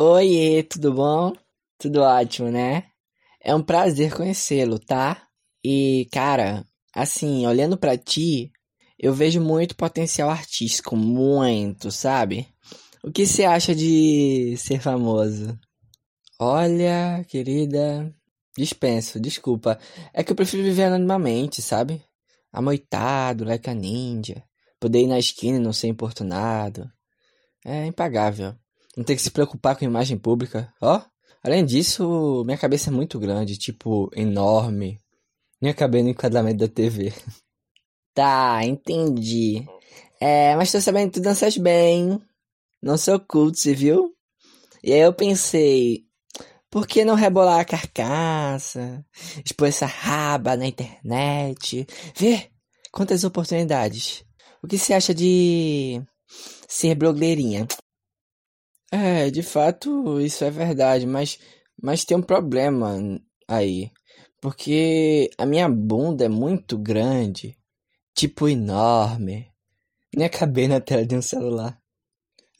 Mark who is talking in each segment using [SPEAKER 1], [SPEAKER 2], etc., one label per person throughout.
[SPEAKER 1] Oiê, tudo bom? Tudo ótimo, né? É um prazer conhecê-lo, tá? E, cara, assim, olhando pra ti, eu vejo muito potencial artístico, muito, sabe? O que você acha de ser famoso? Olha, querida, dispenso, desculpa. É que eu prefiro viver anonimamente, sabe? Amoitado, like a ninja. Poder ir na esquina e não ser importunado. É impagável. Não ter que se preocupar com imagem pública. Ó, além disso, minha cabeça é muito grande, tipo, enorme. Nem acabei no enquadramento da TV. tá, entendi. É, mas tô sabendo que tu danças bem. Não sou culto, você viu? E aí eu pensei, por que não rebolar a carcaça? Expor essa raba na internet? Vê quantas oportunidades. O que você acha de ser blogueirinha? É, de fato, isso é verdade, mas, mas tem um problema aí. Porque a minha bunda é muito grande, tipo enorme. Nem acabei na tela de um celular.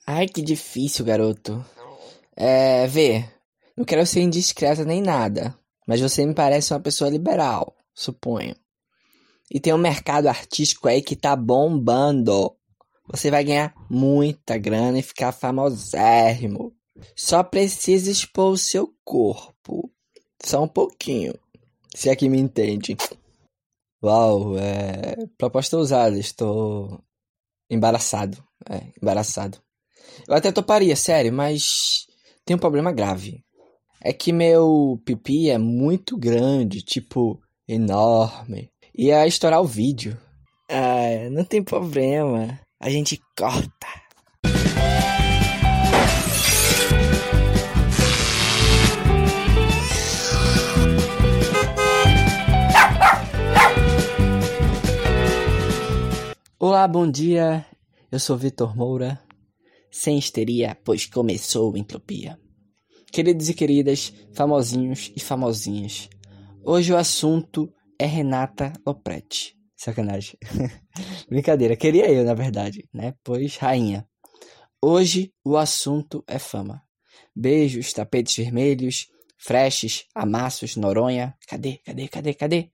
[SPEAKER 1] Ai, que difícil, garoto. É, vê, não quero ser indiscreta nem nada, mas você me parece uma pessoa liberal, suponho. E tem um mercado artístico aí que tá bombando. Você vai ganhar muita grana e ficar famosérrimo. Só precisa expor o seu corpo. Só um pouquinho. Se é que me entende. Uau, é. Proposta ousada. Estou. embaraçado. É, embaraçado. Eu até toparia, sério, mas. Tem um problema grave. É que meu pipi é muito grande, tipo, enorme. Ia estourar o vídeo. Ah, não tem problema. A gente corta. Olá, bom dia. Eu sou Vitor Moura. Sem histeria, pois começou a entropia. Queridos e queridas, famosinhos e famosinhas. Hoje o assunto é Renata Lopretti. Sacanagem. Brincadeira, queria eu, na verdade, né? Pois rainha. Hoje o assunto é fama. Beijos, tapetes vermelhos, freches, amassos, Noronha. Cadê, cadê, cadê, cadê?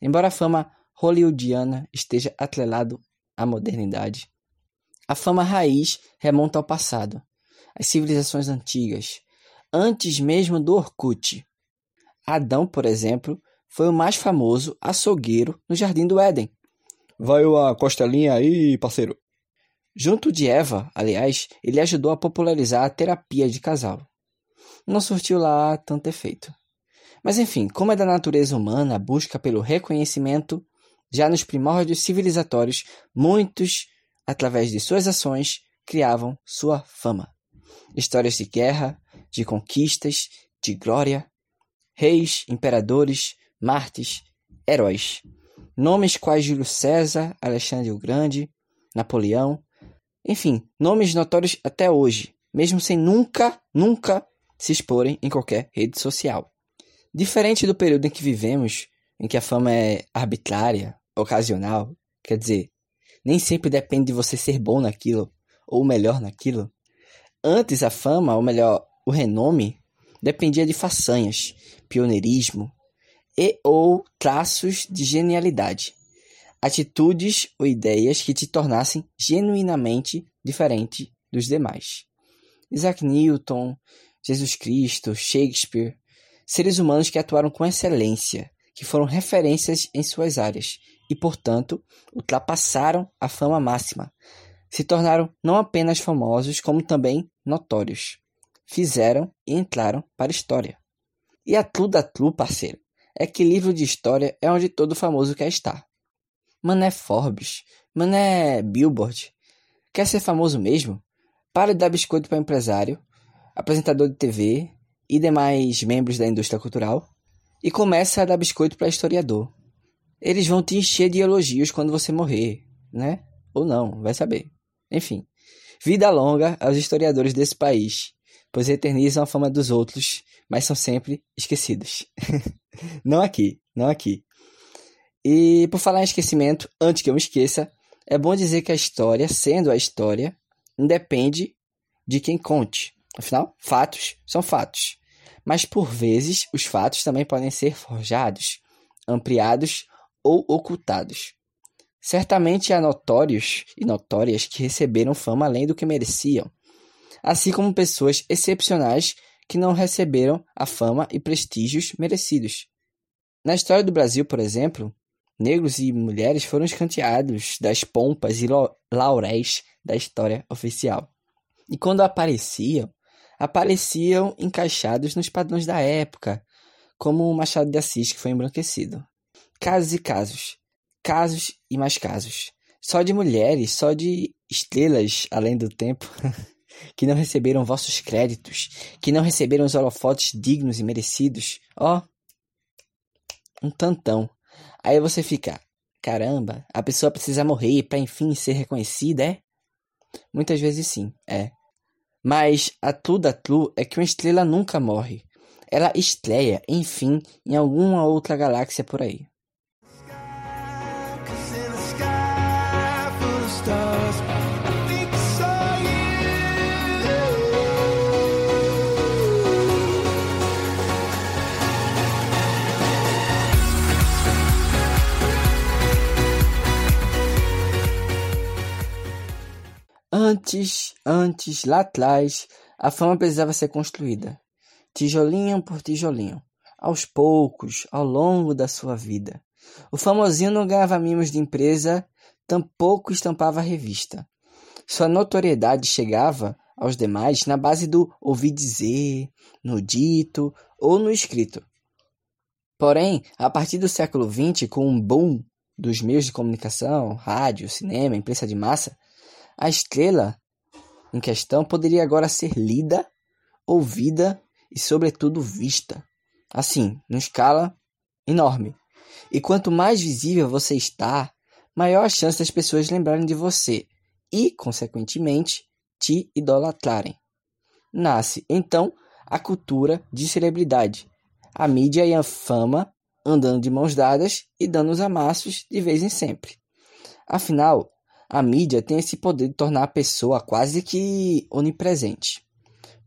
[SPEAKER 1] Embora a fama hollywoodiana esteja atrelado à modernidade, a fama raiz remonta ao passado, às civilizações antigas, antes mesmo do Orkut. Adão, por exemplo, foi o mais famoso açougueiro no Jardim do Éden.
[SPEAKER 2] Vai uma costelinha aí, parceiro.
[SPEAKER 1] Junto de Eva, aliás, ele ajudou a popularizar a terapia de casal. Não surtiu lá tanto efeito. Mas enfim, como é da natureza humana a busca pelo reconhecimento, já nos primórdios civilizatórios, muitos, através de suas ações, criavam sua fama. Histórias de guerra, de conquistas, de glória, reis, imperadores, mártires, heróis. Nomes quais Júlio César, Alexandre o Grande, Napoleão, enfim, nomes notórios até hoje, mesmo sem nunca, nunca se exporem em qualquer rede social. Diferente do período em que vivemos, em que a fama é arbitrária, ocasional, quer dizer, nem sempre depende de você ser bom naquilo ou melhor naquilo. Antes a fama, ou melhor, o renome, dependia de façanhas, pioneirismo e ou traços de genialidade, atitudes ou ideias que te tornassem genuinamente diferente dos demais. Isaac Newton, Jesus Cristo, Shakespeare, seres humanos que atuaram com excelência, que foram referências em suas áreas e, portanto, ultrapassaram a fama máxima. Se tornaram não apenas famosos, como também notórios. Fizeram e entraram para a história. E a tlu da tlu, parceiro, é que livro de história é onde todo famoso quer estar. Mané Forbes, mané Billboard. Quer ser famoso mesmo? Para de dar biscoito para empresário, apresentador de TV e demais membros da indústria cultural e começa a dar biscoito para historiador. Eles vão te encher de elogios quando você morrer, né? Ou não, vai saber. Enfim, vida longa aos historiadores desse país, pois eternizam a fama dos outros, mas são sempre esquecidos. não aqui, não aqui. E por falar em esquecimento, antes que eu me esqueça, é bom dizer que a história, sendo a história, independe de quem conte. Afinal, fatos são fatos. Mas por vezes, os fatos também podem ser forjados, ampliados ou ocultados. Certamente há notórios e notórias que receberam fama além do que mereciam, assim como pessoas excepcionais que não receberam a fama e prestígios merecidos. Na história do Brasil, por exemplo, negros e mulheres foram escanteados das pompas e lauréis da história oficial. E quando apareciam, apareciam encaixados nos padrões da época, como o Machado de Assis que foi embranquecido. Casos e casos, casos e mais casos. Só de mulheres, só de estrelas além do tempo, que não receberam vossos créditos, que não receberam os holofotes dignos e merecidos. Ó, oh, um tantão. Aí você fica, caramba, a pessoa precisa morrer para enfim ser reconhecida, é? Muitas vezes sim, é. Mas a true da true é que uma estrela nunca morre. Ela estreia, enfim, em alguma outra galáxia por aí. Antes, antes, lá atrás, a fama precisava ser construída, tijolinho por tijolinho, aos poucos, ao longo da sua vida. O famosinho não ganhava mimos de empresa, tampouco estampava revista. Sua notoriedade chegava aos demais na base do ouvir dizer, no dito ou no escrito. Porém, a partir do século XX, com um boom dos meios de comunicação, rádio, cinema, imprensa de massa, a estrela em questão poderia agora ser lida, ouvida e, sobretudo, vista. Assim, numa escala enorme. E quanto mais visível você está, maior a chance das pessoas lembrarem de você e, consequentemente, te idolatrarem. Nasce, então, a cultura de celebridade, a mídia e a fama andando de mãos dadas e dando os amassos de vez em sempre. Afinal, a mídia tem esse poder de tornar a pessoa quase que onipresente.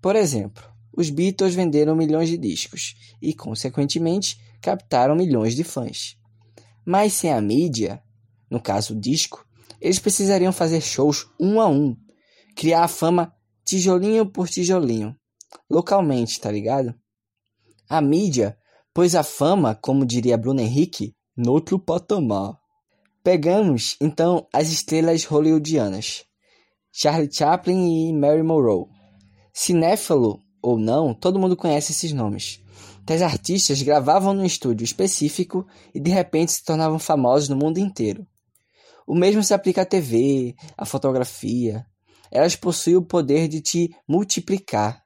[SPEAKER 1] Por exemplo, os Beatles venderam milhões de discos e, consequentemente, captaram milhões de fãs. Mas sem a mídia, no caso o disco, eles precisariam fazer shows um a um, criar a fama tijolinho por tijolinho, localmente, tá ligado? A mídia pôs a fama, como diria Bruno Henrique, no outro patamar. Pegamos, então, as estrelas hollywoodianas, Charlie Chaplin e Mary Monroe. Cinéfalo ou não, todo mundo conhece esses nomes. Tais artistas gravavam num estúdio específico e de repente se tornavam famosos no mundo inteiro. O mesmo se aplica à TV, à fotografia. Elas possuem o poder de te multiplicar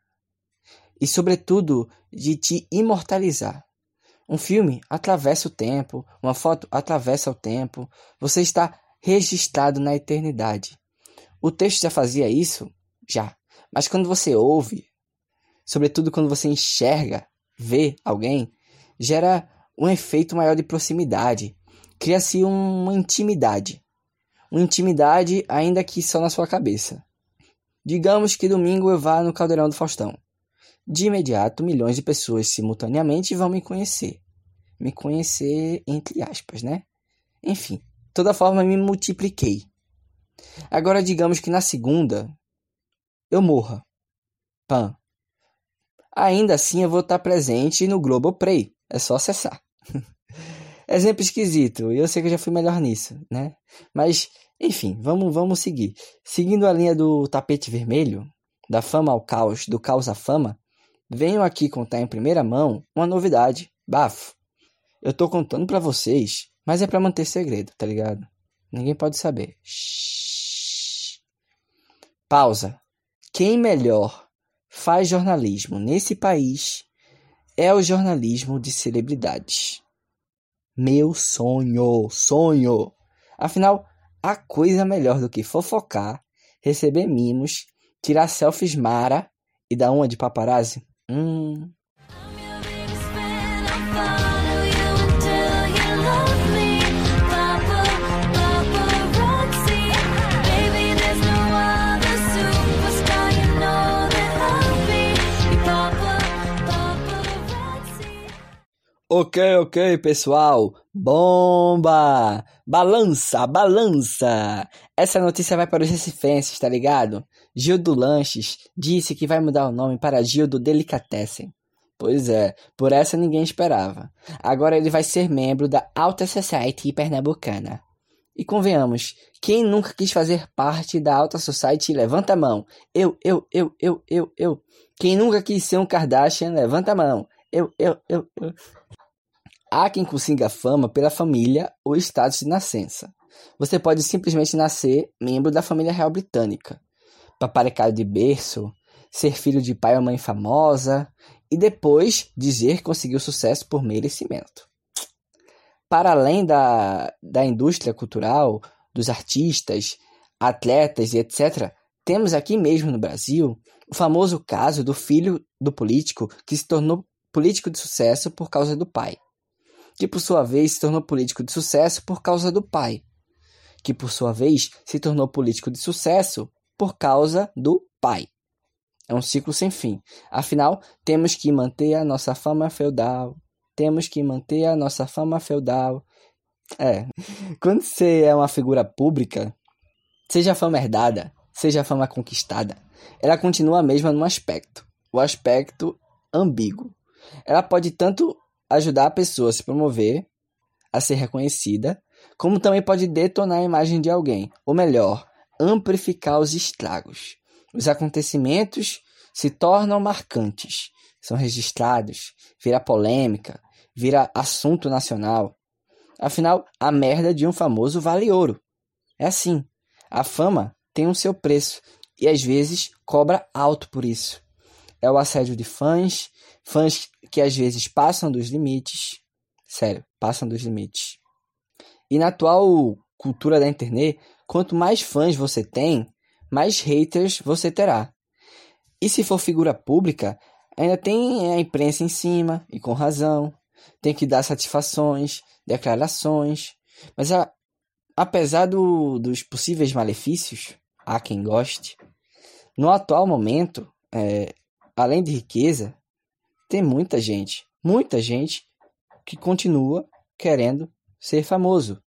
[SPEAKER 1] e, sobretudo, de te imortalizar. Um filme atravessa o tempo, uma foto atravessa o tempo, você está registrado na eternidade. O texto já fazia isso? Já. Mas quando você ouve, sobretudo quando você enxerga, vê alguém, gera um efeito maior de proximidade. Cria-se uma intimidade. Uma intimidade, ainda que só na sua cabeça. Digamos que domingo eu vá no Caldeirão do Faustão. De imediato, milhões de pessoas simultaneamente vão me conhecer. Me conhecer, entre aspas, né? Enfim, toda forma, me multipliquei. Agora, digamos que na segunda eu morra. Pã. Ainda assim, eu vou estar presente no Globoplay. É só acessar. Exemplo esquisito. Eu sei que eu já fui melhor nisso, né? Mas, enfim, vamos, vamos seguir. Seguindo a linha do tapete vermelho, da fama ao caos, do caos à fama, venho aqui contar em primeira mão uma novidade, bafo. Eu tô contando para vocês, mas é para manter segredo, tá ligado? Ninguém pode saber. Shhh. Pausa. Quem melhor faz jornalismo nesse país é o jornalismo de celebridades. Meu sonho, sonho. Afinal, há coisa melhor do que fofocar, receber mimos, tirar selfies mara e dar uma de paparazzi? Hum. Ok, ok, pessoal. Bomba! Balança, balança! Essa notícia vai para os recifenses, tá ligado? Gildo Lanches disse que vai mudar o nome para Gildo Delicatessen. Pois é, por essa ninguém esperava. Agora ele vai ser membro da Alta Society pernambucana. E convenhamos, quem nunca quis fazer parte da Alta Society, levanta a mão. Eu, eu, eu, eu, eu, eu. Quem nunca quis ser um Kardashian, levanta a mão. Eu, eu, eu, eu. Há quem consiga fama pela família ou status de nascença. Você pode simplesmente nascer membro da família real britânica, paparicado de berço, ser filho de pai ou mãe famosa e depois dizer que conseguiu sucesso por merecimento. Para além da, da indústria cultural, dos artistas, atletas e etc., temos aqui mesmo no Brasil o famoso caso do filho do político que se tornou político de sucesso por causa do pai que por sua vez se tornou político de sucesso por causa do pai, que por sua vez se tornou político de sucesso por causa do pai. É um ciclo sem fim. Afinal, temos que manter a nossa fama feudal. Temos que manter a nossa fama feudal. É, quando você é uma figura pública, seja a fama herdada, seja a fama conquistada, ela continua a mesma no aspecto, o aspecto ambíguo. Ela pode tanto ajudar a pessoa a se promover, a ser reconhecida, como também pode detonar a imagem de alguém, ou melhor, amplificar os estragos. Os acontecimentos se tornam marcantes, são registrados, vira polêmica, vira assunto nacional. Afinal, a merda de um famoso vale ouro. É assim. A fama tem um seu preço e às vezes cobra alto por isso. É o assédio de fãs, fãs que às vezes passam dos limites. Sério, passam dos limites. E na atual cultura da internet, quanto mais fãs você tem, mais haters você terá. E se for figura pública, ainda tem a imprensa em cima, e com razão. Tem que dar satisfações, declarações. Mas a, apesar do, dos possíveis malefícios, há quem goste, no atual momento, é, além de riqueza, tem muita gente, muita gente que continua querendo ser famoso.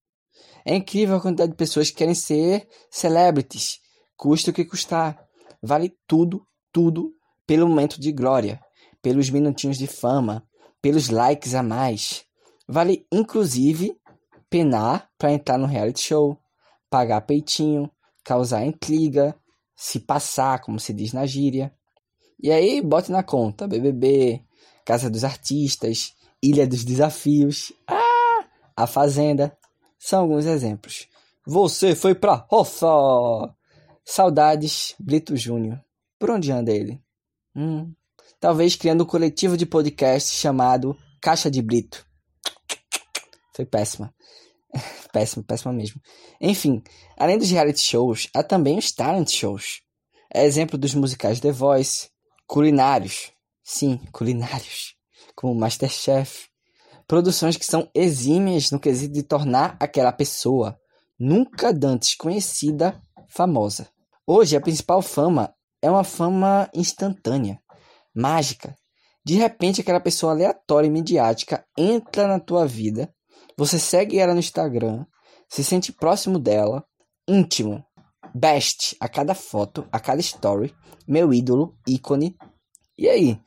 [SPEAKER 1] É incrível a quantidade de pessoas que querem ser celebrities, custa o que custar. Vale tudo, tudo pelo momento de glória, pelos minutinhos de fama, pelos likes a mais. Vale inclusive penar para entrar no reality show, pagar peitinho, causar intriga, se passar, como se diz na gíria. E aí, bote na conta BBB, Casa dos Artistas, Ilha dos Desafios, ah, A Fazenda. São alguns exemplos. Você foi pra roça! Saudades, Brito Júnior. Por onde anda ele? Hum, talvez criando um coletivo de podcast chamado Caixa de Brito. Foi péssima. péssima, péssima mesmo. Enfim, além dos reality shows, há também os talent shows. É exemplo dos musicais The Voice, culinários, Sim, culinários, como Masterchef. Produções que são exímias no quesito de tornar aquela pessoa, nunca dantes conhecida, famosa. Hoje, a principal fama é uma fama instantânea, mágica. De repente, aquela pessoa aleatória e midiática entra na tua vida, você segue ela no Instagram, se sente próximo dela, íntimo, best a cada foto, a cada story, meu ídolo, ícone, e aí?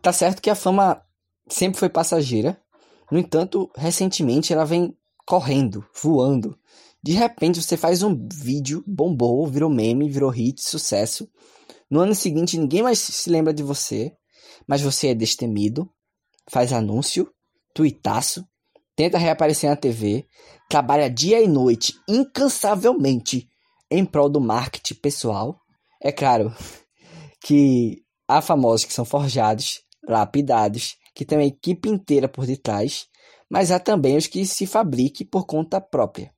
[SPEAKER 1] Tá certo que a fama sempre foi passageira. No entanto, recentemente ela vem correndo, voando. De repente você faz um vídeo, bombou, virou meme, virou hit, sucesso. No ano seguinte ninguém mais se lembra de você, mas você é destemido, faz anúncio, tuitaço, tenta reaparecer na TV, trabalha dia e noite, incansavelmente, em prol do marketing pessoal. É claro que Há famosos que são forjados, lapidados, que têm uma equipe inteira por detrás, mas há também os que se fabriquem por conta própria.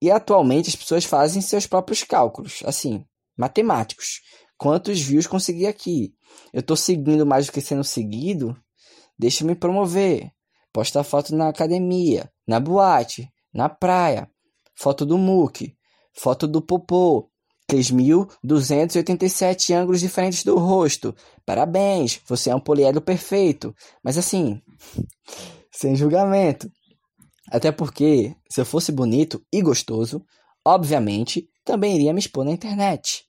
[SPEAKER 1] E atualmente as pessoas fazem seus próprios cálculos, assim, matemáticos. Quantos views consegui aqui? Eu estou seguindo mais do que sendo seguido? Deixa eu me promover. Posta foto na academia, na boate, na praia, foto do muque, foto do popô, 3.287 ângulos diferentes do rosto. Parabéns, você é um poliedro perfeito. Mas assim, sem julgamento. Até porque, se eu fosse bonito e gostoso, obviamente também iria me expor na internet.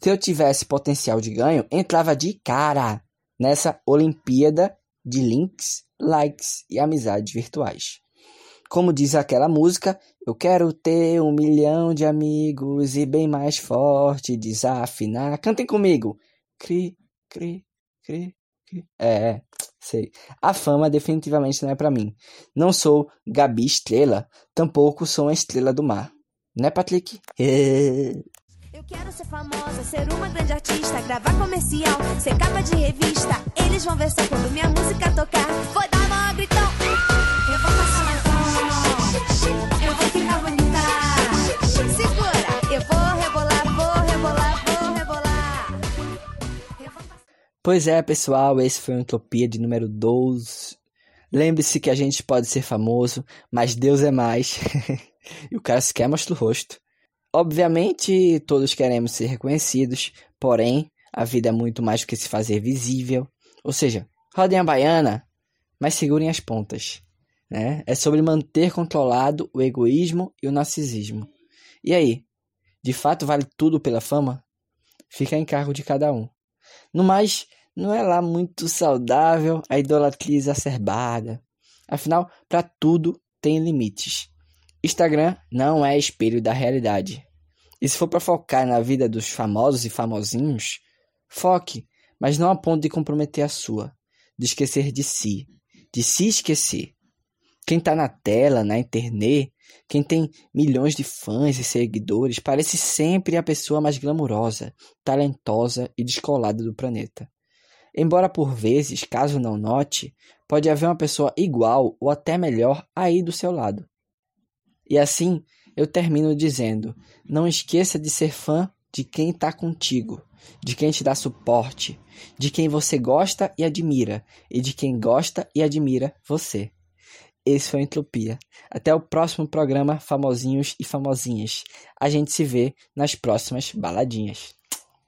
[SPEAKER 1] Se eu tivesse potencial de ganho, entrava de cara nessa Olimpíada de links, likes e amizades virtuais. Como diz aquela música, eu quero ter um milhão de amigos e bem mais forte desafinar. Cantem comigo. Cri, cri, cri, cri. É, sei. A fama definitivamente não é para mim. Não sou Gabi Estrela, tampouco sou uma estrela do mar. Né, Patrick?
[SPEAKER 3] Eu quero ser famosa, ser uma grande artista, gravar comercial, ser capa de revista. Eles vão ver só quando minha música tocar. Vou dar
[SPEAKER 1] Pois é, pessoal, esse foi o Utopia de número 12. Lembre-se que a gente pode ser famoso, mas Deus é mais. e o cara sequer mostra o rosto. Obviamente, todos queremos ser reconhecidos, porém, a vida é muito mais do que se fazer visível. Ou seja, rodem a baiana, mas segurem as pontas. Né? É sobre manter controlado o egoísmo e o narcisismo. E aí, de fato vale tudo pela fama? Fica em cargo de cada um. No mais, não é lá muito saudável a idolatria exacerbada. Afinal, para tudo tem limites. Instagram não é espelho da realidade. E se for para focar na vida dos famosos e famosinhos, foque, mas não a ponto de comprometer a sua, de esquecer de si, de se esquecer. Quem está na tela, na internet, quem tem milhões de fãs e seguidores, parece sempre a pessoa mais glamurosa, talentosa e descolada do planeta. Embora por vezes, caso não note, pode haver uma pessoa igual ou até melhor aí do seu lado. E assim, eu termino dizendo: não esqueça de ser fã de quem está contigo, de quem te dá suporte, de quem você gosta e admira, e de quem gosta e admira você. Esse foi a Entropia. Até o próximo programa, famosinhos e famosinhas. A gente se vê nas próximas baladinhas.